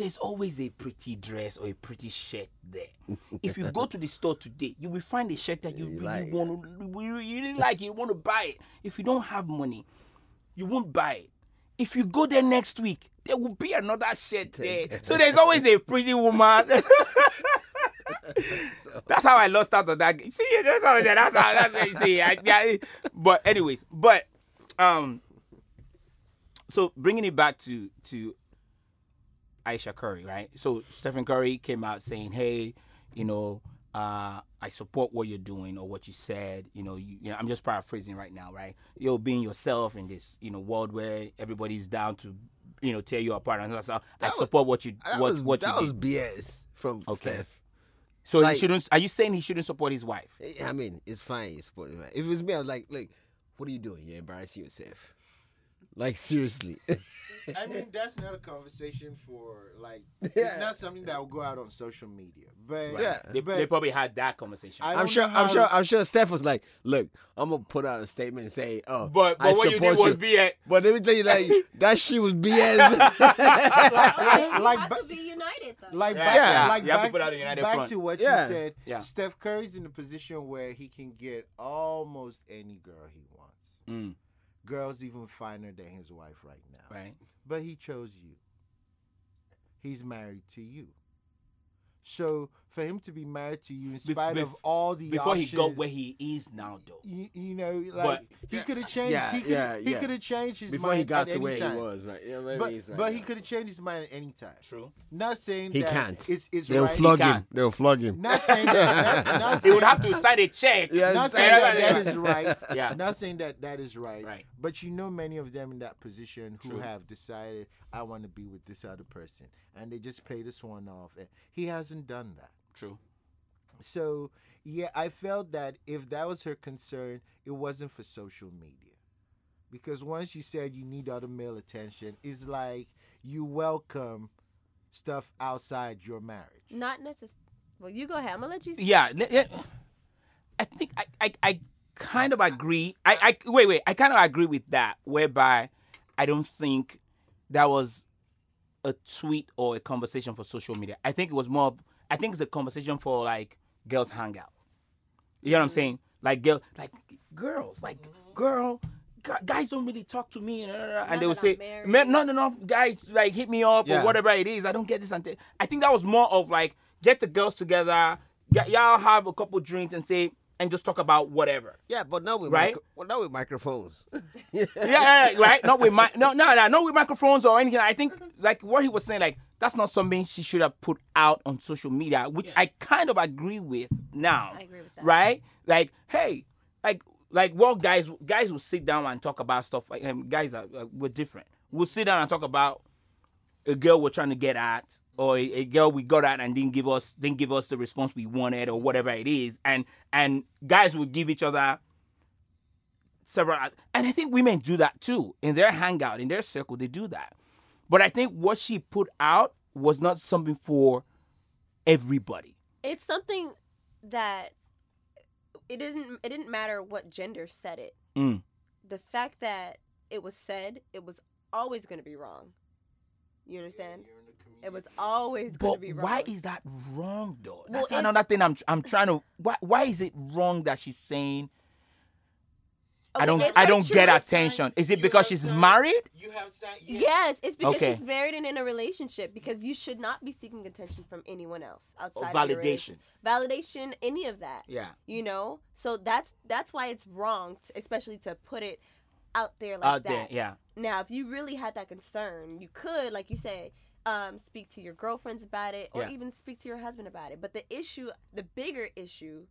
there's always a pretty dress or a pretty shirt there. if you go to the store today, you will find a shirt that you, You really like. want to, you really like, you want to buy it. If you don't have money, you won't buy it. If you go there next week, there will be another shirt there. So there's always a pretty woman. (laughs) that's how I lost out on that. See, that's how I said. That's how. That's how you see. I, yeah, but anyways, but um, so bringing it back to to Ayesha Curry, right? So Stephen Curry came out saying, "Hey, you know, uh, I support what you're doing or what you said. You know, you, you know, I'm just paraphrasing right now, right? You're being yourself in this, you know, world where everybody's down to, you know, tear you apart. And so I That was- support what you what was, what that you was did. BS from Okay. Steph. So like- he shouldn't. Are you saying he shouldn't support his wife? I mean, it's fine. You support. If it was me, I was like, look, what are you doing? You're embarrassing yourself. Like seriously. (laughs) I mean, that's not a conversation for like. (laughs) Yeah. It's not something that will go out on social media. But Yeah. They, but they probably had that conversation. I I'm sure. I'm how- sure. I'm sure. Steph was like, "Look, I'm gonna put out a statement and say, oh, but but I what you did support was be a But let me tell you, like (laughs) that shit was BS. Okay, you like have to be united though. Like Yeah, back, yeah. like You have to put out a united back front. to what Yeah. you said. Yeah. Steph Curry's in a position where he can get almost any girl he wants. Mm, Girls even finer than his wife right now. right. But he chose you. He's married to you. So for him to be married to you in Bef- spite of all the Before he got where he is now, though. you, you know, like he could have changed. Yeah, he could yeah, he yeah. could have changed his Before mind he got at to any where time. he was, right? Yeah, maybe But, he's right but he could have changed his mind at any time. True. Not saying He that can't. It's, it's They'll right. flog can't. him. They'll flog him. Not saying that. Not, not (laughs) He would have to sign a check. Yeah, not it's- saying that yeah, that yeah. is right. (laughs) Yeah. Not saying that that is right. Right. But you know, many of them in that position who True. have decided, I want to be with this other person, and they just pay this one off. And he hasn't done that. True. So yeah, I felt that if that was her concern, it wasn't for social media, because once you said you need other male attention, it's like you welcome stuff outside your marriage. Not necessarily. Well, you go ahead. I'm gonna let you. Yeah. le- le- I think I, I, I kind of agree. I, I wait, wait. I kind of agree with that. Whereby I don't think that was a tweet or a conversation for social media. I think it was more. of- I think it's a conversation for like girls hangout. You know what I'm saying? Like girl, like girls, like girl. Guys don't really talk to me, and, uh, and they will say, I'm "Man, "No, no, no, guys, like hit me up Yeah. or whatever it is. I don't get this." And I think that was more of like get the girls together, get, y'all have a couple drinks and say and just talk about whatever. Yeah, but not with Right? micro- well, not with microphones. (laughs) yeah, yeah, yeah, right. Not with my no, no, no, not with microphones or anything. I think like what he was saying, like that's not something she should have put out on social media, which I kind of agree with now. I agree with that. Right? Like, hey, like, like, well, guys, guys will sit down and talk about stuff. Like, um, guys are uh, we're different. We'll sit down and talk about a girl we're trying to get at, or a, a girl we got at and didn't give us didn't give us the response we wanted, or whatever it is, and and guys would give each other several and i think women do that too in their hangout in their circle they do that but i think what she put out was not something for everybody It's something that it didn't. It didn't matter what gender said it. Mm. The fact that it was said, it was always going to be wrong. You understand? It was always going to but be wrong. why is that wrong though Well, that's it's- another thing i'm i'm trying to why, why is it wrong that she's saying i don't i don't get choice. attention is it You because she's time. married You have signed. Yes, it's because Okay. she's married and in a relationship. Because you should not be seeking attention from anyone else outside or of validation validation, any of that. yeah You know, so that's that's why it's wrong, to, especially to put it out there like out that. there yeah Now, if you really had that concern, you could, like you say, um, speak to your girlfriends about it, or Yeah. even speak to your husband about it. But the issue, the bigger issue,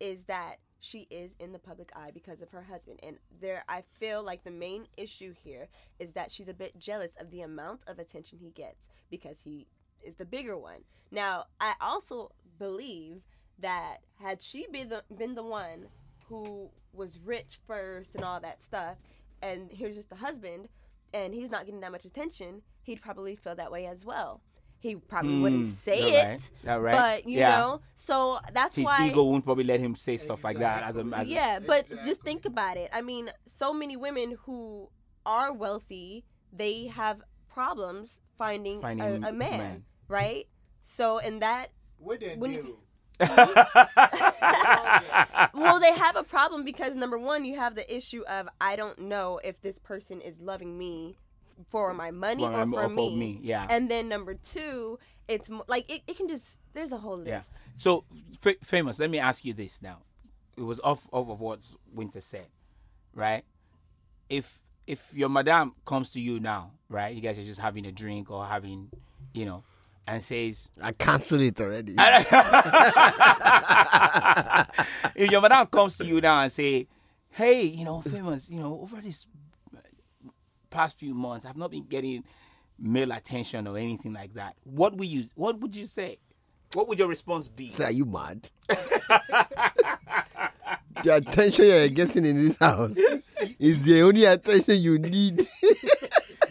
is that she is in the public eye because of her husband, and there, I feel like the main issue here is that she's a bit jealous of the amount of attention he gets because he is the bigger one. Now, I also believe that had she been the been the one who was rich first and all that stuff, and here's just the husband, and he's not getting that much attention, he'd probably feel that way as well. He probably wouldn't Mm, say that it, right, but you yeah know, so that's his why. ego won't probably let him say stuff like that as a, as a yeah, but Exactly. just think about it. I mean, so many women who are wealthy, they have problems finding, Finding a, a man, man. right? So in that What they When do? (laughs) well, they have a problem because number one, you have the issue of I don't know if this person is loving me for my money For or my- for, or me. me, yeah. And then number two, it's like it, it can just there's a whole list. Yeah. So, fa- famous. Let me ask you this now. It was off off of what Winter said, right? If if your madam comes to you now, right? You guys are just having a drink or having, you know, and says, I cancelled it already. (laughs) if your madam comes to you now and say, "Hey, you know, famous, you know, over this past few months, I've not been getting male attention or anything like that," what would you What would you say? What would your response be? Say, are you mad? (laughs) the attention you're getting in this house is the only attention you need. (laughs)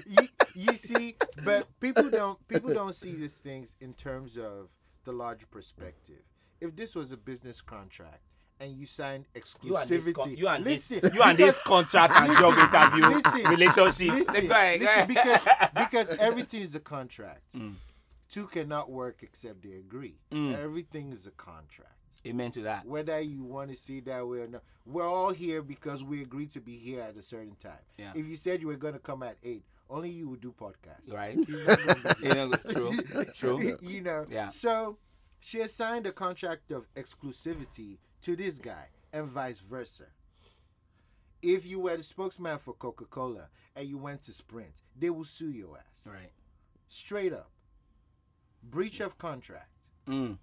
you, you see, but people don't people don't see these things in terms of the larger perspective. If this was a business contract and you signed You and this, exclusivity, con- you and listen, this, you and this contract and job interview listen, relationship. listen, Go ahead, go listen, ahead. because because (laughs) everything is a contract. Mm. Two cannot work except they agree. Mm. Everything is a contract. Amen to that. Whether you want to see that way or not, we're all here because we agreed to be here at a certain time. Yeah. If you said you were going to come at eight, only you would do podcasts. Right. He's not gonna be You know, true, true. you know. Yeah. So she has signed a contract of exclusivity to this guy, and vice versa. If you were the spokesman for Coca Cola and you went to Sprint, they will sue your ass Right. straight up. Breach of contract. Mm.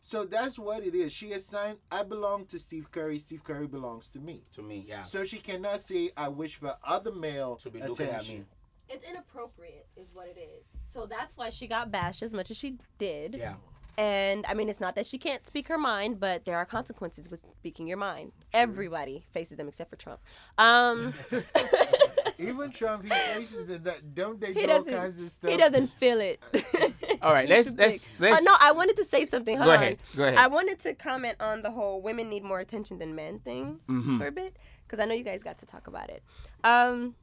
So that's what it is. She has signed. I belong to Steve Curry. Steve Curry belongs to me. To me, yeah. So she cannot say I wish for other male To be looking at attention. me. It's inappropriate, is what it is. So that's why she got bashed as much as she did. Yeah. And I mean, it's not that she can't speak her mind, but there are consequences with speaking your mind. Everybody faces them except for Trump. Um, (laughs) Even Trump, he faces it. That don't they he do all doesn't. kinds of stuff? He doesn't feel it. (laughs) All right, let's- let's- (laughs) let's- Uh, no, I wanted to say something. Hold Go on. ahead, go ahead. I wanted to comment on the whole women need more attention than men thing Mhm. for a bit because I know you guys got to talk about it. Um,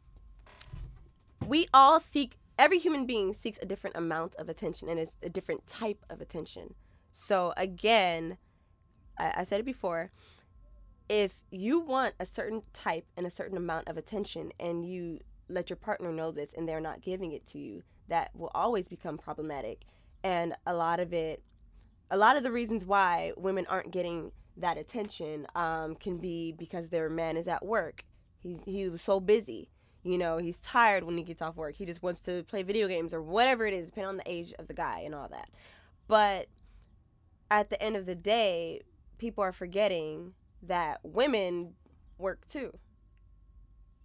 we all seek. Every human being seeks a different amount of attention, and it's a different type of attention. So again, I, I said it before. If you want a certain type and a certain amount of attention, and you let your partner know this, and they're not giving it to you, that will always become problematic. And a lot of it, a lot of the reasons why women aren't getting that attention um, can be because their man is at work. He's he was so busy. You know, he's tired when he gets off work. He just wants to play video games or whatever it is, depending on the age of the guy and all that. But at the end of the day, people are forgetting that women work too.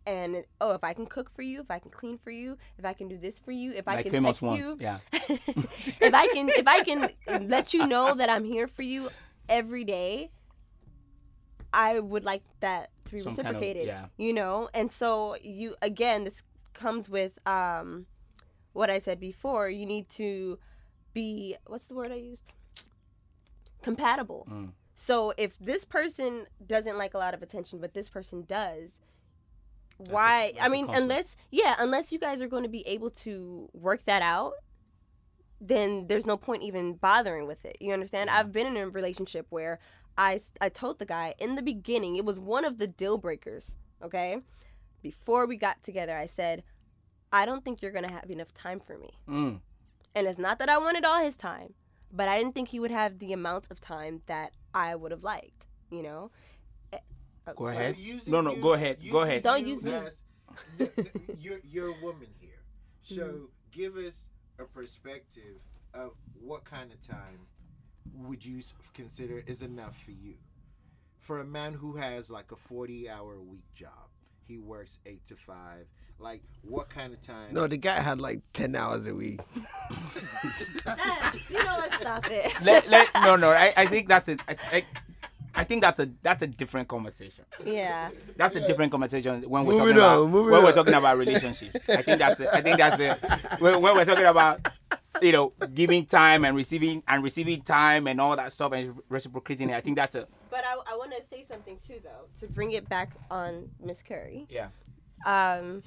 And oh, if I can cook for you, if I can clean for you, if I can do this for you, if I can text ones. you, Yeah. (laughs) if I can if I can let you know that I'm here for you every day, I would like that to be Some kind of- reciprocated. yeah. You know? And so you again this comes with um what I said before, you need to be what's the word I used? Compatible. Mm. So if this person doesn't like a lot of attention, but this person does, a- why? that's I mean, unless yeah, unless you guys are going to be able to work that out, then there's no point even bothering with it. You understand? I've been in a relationship where I s- I told the guy in the beginning it was one of the deal breakers. Okay, before we got together, I said, I don't think you're gonna have enough time for me. Mm. And it's not that I wanted all his time, but I didn't think he would have the amount of time that I would have liked. You know. Eh, uh, Go ahead. using No, no, you- go ahead, go ahead. Don't you use me. as- n- n- you're you're a woman here, (laughs) so Mm-hmm. give us a perspective of what kind of time would you consider is enough for you. For a man who has like a forty-hour a week job, he works eight to five. Like, what kind of time? No, the guy had like 10 hours a week. (laughs) you know what? Stop it. (laughs) let, let, no, no. I, I think that's a. I, I, I think that's a that's a different conversation. yeah. That's a different conversation when we're Moving talking about on, moving when we're talking about relationships. I think that's a, I think that's a, when, when we're talking about you know giving time and receiving and receiving time and all that stuff and reciprocating it. I think that's a But I, I want to say something too, though, to bring it back on Miss Curry. yeah. Um,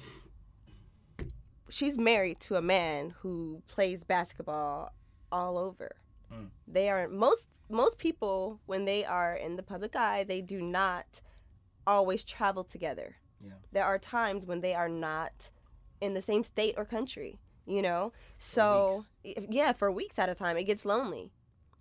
she's married to a man who plays basketball all over. Mm. They are most most people when they are in the public eye, they do not always travel together. Yeah. There are times when they are not in the same state or country, you know? So, if- yeah, for weeks at a time, it gets lonely.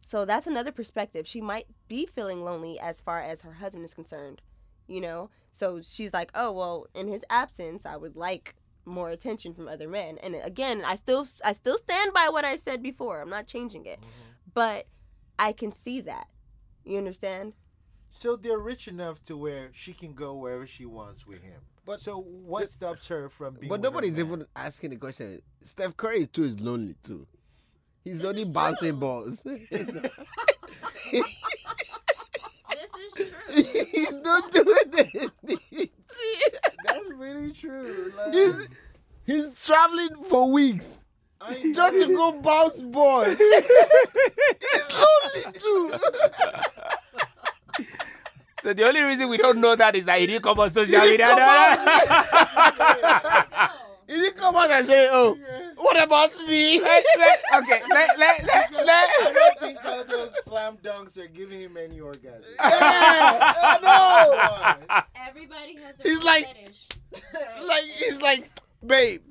So, that's another perspective. She might be feeling lonely as far as her husband is concerned, you know? So, she's like, oh, well, in his absence, I would like more attention from other men. And again, I still I still stand by what I said before. I'm not changing it. Mm-hmm. But I can see that. You understand? So they're rich enough to where she can go wherever she wants with him. But so what the- stops her from being? But nobody's even asking the question. Steph Curry too is lonely too. He's This only bouncing true. balls. (laughs) (laughs) This is true. He's not doing it. That's really true. Like, he's, he's traveling for weeks I just to go bounce ball. (laughs) he's lonely too. So the only reason we don't know that is that he didn't come on social didn't media. come (laughs) He didn't come out and say, "Oh, what about me?" let, let, okay, let, let, let, I don't think all those slam dunks are giving him any orgasm. Yeah, I know. Everybody has a He's like- fetish. like he's like, babe,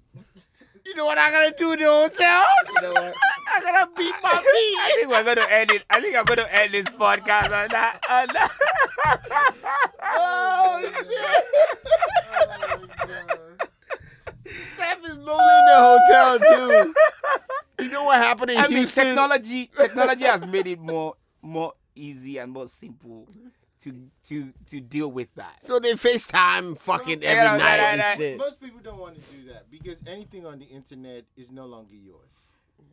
you know what I'm gonna do in the hotel? You know what? (laughs) I'm gonna beat my (laughs) I think we're to end it. I think I'm to end this podcast on that. On that. (laughs) Oh shit! Oh. Steph is lonely in the hotel too. You know what happened in I mean, technology technology has made it more more easy and more simple to to to deal with that. so they FaceTime fucking Yeah, every yeah, night yeah, and yeah. shit. Most people don't want to do that because anything on the internet is no longer yours.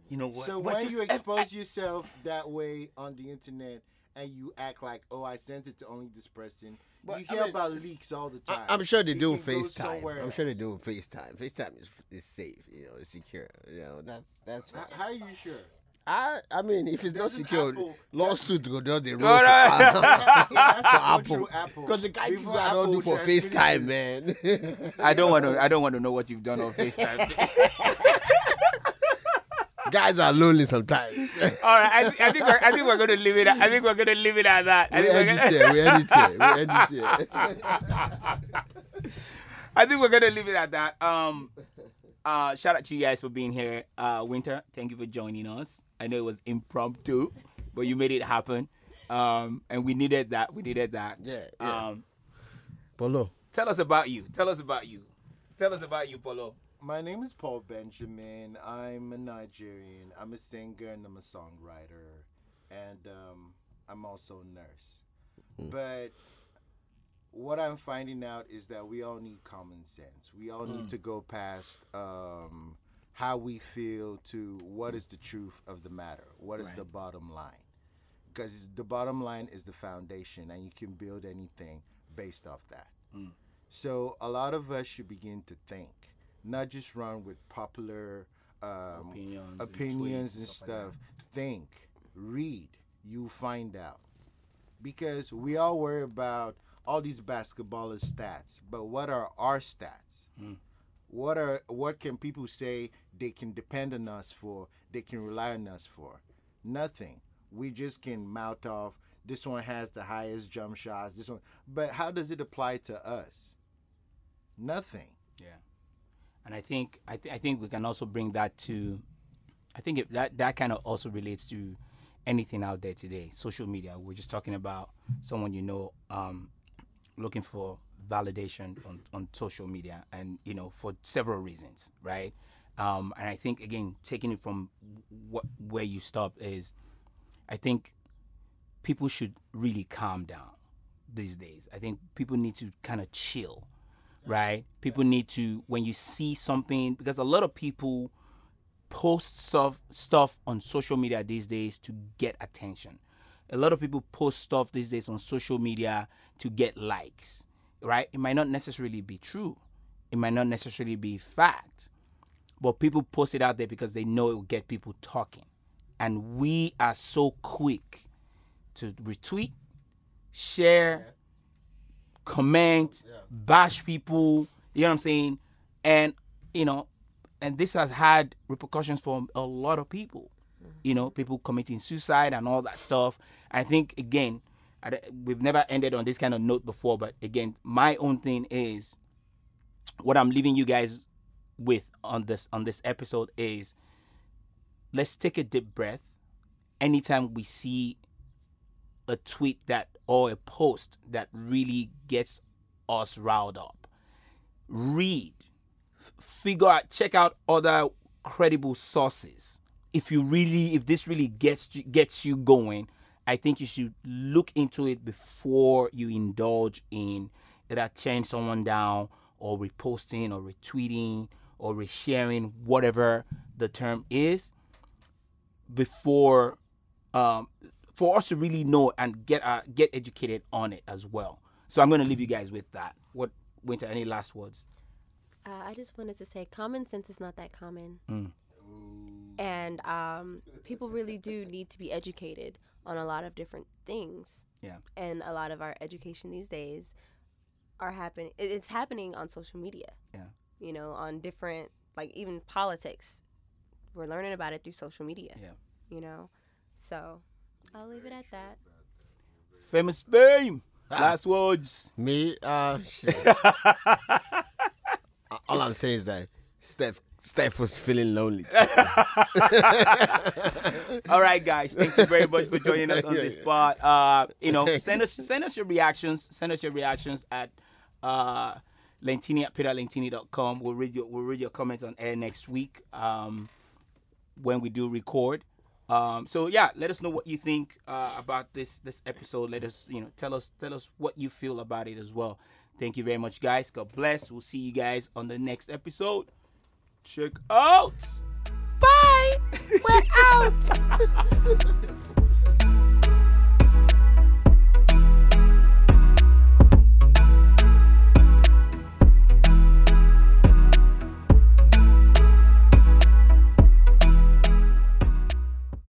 You know what? So What when just- you I- expose yourself that way on the internet and you act like, oh, I sent it to only this person, But, you I hear mean, about leaks all the time. I'm sure they do It doing can go FaceTime. I'm sure they do else. FaceTime. FaceTime is is safe. You know, it's secure. You know, that's that's. How, how are you sure? I I mean, if it's not Doesn't secure, Apple- lawsuit go down the road All for, right. (laughs) It (laughs) for Apple. Apple. Because the guy thinks Before what I don't do for FaceTime, man. I don't want to. I don't want to know what you've done on FaceTime. (laughs) Guys are lonely sometimes. All right, I, thi- I think we're, I think we're going to leave it. At, I think we're going to leave it at that. I we think, we're end it gonna, here. We end it here. We end it here. I think we're gonna leave it at that. Um, uh, shout out to you guys for being here. Uh, Winter, thank you for joining us. I know it was impromptu, but you made it happen. Um, and we needed that. We needed that. Yeah, yeah. Um, Polo. tell us about you. Tell us about you. Tell us about you, Polo. My name is Paul Benjamin. I'm a Nigerian. I'm a singer and I'm a songwriter, and um, I'm also a nurse. But what I'm finding out is that we all need common sense. We all need to go past um, how we feel to what is the truth of the matter. What is Right. the bottom line? Because the bottom line is the foundation, and you can build anything based off that. Mm. So a lot of us should begin to think, not just run with popular um, Opinions and opinions and and stuff like. Think, read, you find out. Because we all worry about all these basketballers' stats, but what are our stats? Hmm. What are what can people say they can depend on us for? They can rely on us for? Nothing. We just can mouth off. This one has the highest jump shots. This one, but how does it apply to us? Nothing. Yeah, and I think I, th- I think we can also bring that to. I think it, that that kind of also relates to anything out there today. Social media. We're just talking about someone you know um, looking for validation on, on social media, and you know for several reasons, right? Um, and I think again, taking it from what where you stop is, I think people should really calm down these days. I think people need to kind of chill, right? People need to when you see something because a lot of people post stuff stuff on social media these days to get attention. A lot of people post stuff these days on social media to get likes, right? It might not necessarily be true. It might not necessarily be fact. But people post it out there because they know it will get people talking. And we are so quick to retweet, share, comment, bash people. You know what I'm saying? And you know, and this has had repercussions for a lot of people. Mm-hmm. You know, people committing suicide and all that stuff. I think again, I we've never ended on this kind of note before, but again, my own thing is what I'm leaving you guys with on this on this episode is let's take a deep breath. Anytime we see a tweet that or a post that really gets us riled up read figure out check out other credible sources. If you really if this really gets you, gets you going i think you should look into it before you indulge in either tearing someone down or reposting or retweeting or resharing whatever the term is before um, for us to really know and get uh, get educated on it as well. So I'm going to leave you guys with that. What Winter? Any last words? Uh, I just wanted to say, common sense is not that common, Mm. And um, people really do need to be educated on a lot of different things. Yeah. And a lot of our education these days are happening. It's happening on social media. Yeah. You know, on different like even politics. We're learning about it through social media. Yeah. You know, so I'll leave it at that. Famous fame. Last words. Me, uh, (laughs) shit. all I'm saying is that Steph, Steph was feeling lonely. (laughs) All right, guys. Thank you very much for joining us on this pod. Uh, you know, send us send us your reactions. Send us your reactions at uh, Lentini at peterlentini.com. We'll read your we'll read your comments on air next week um, when we do record. Um, so yeah, let us know what you think uh, about this this episode. Let us you know tell us tell us what you feel about it as well. Thank you very much, guys. God bless. We'll see you guys on the next episode. Check out. Bye. We're out. (laughs)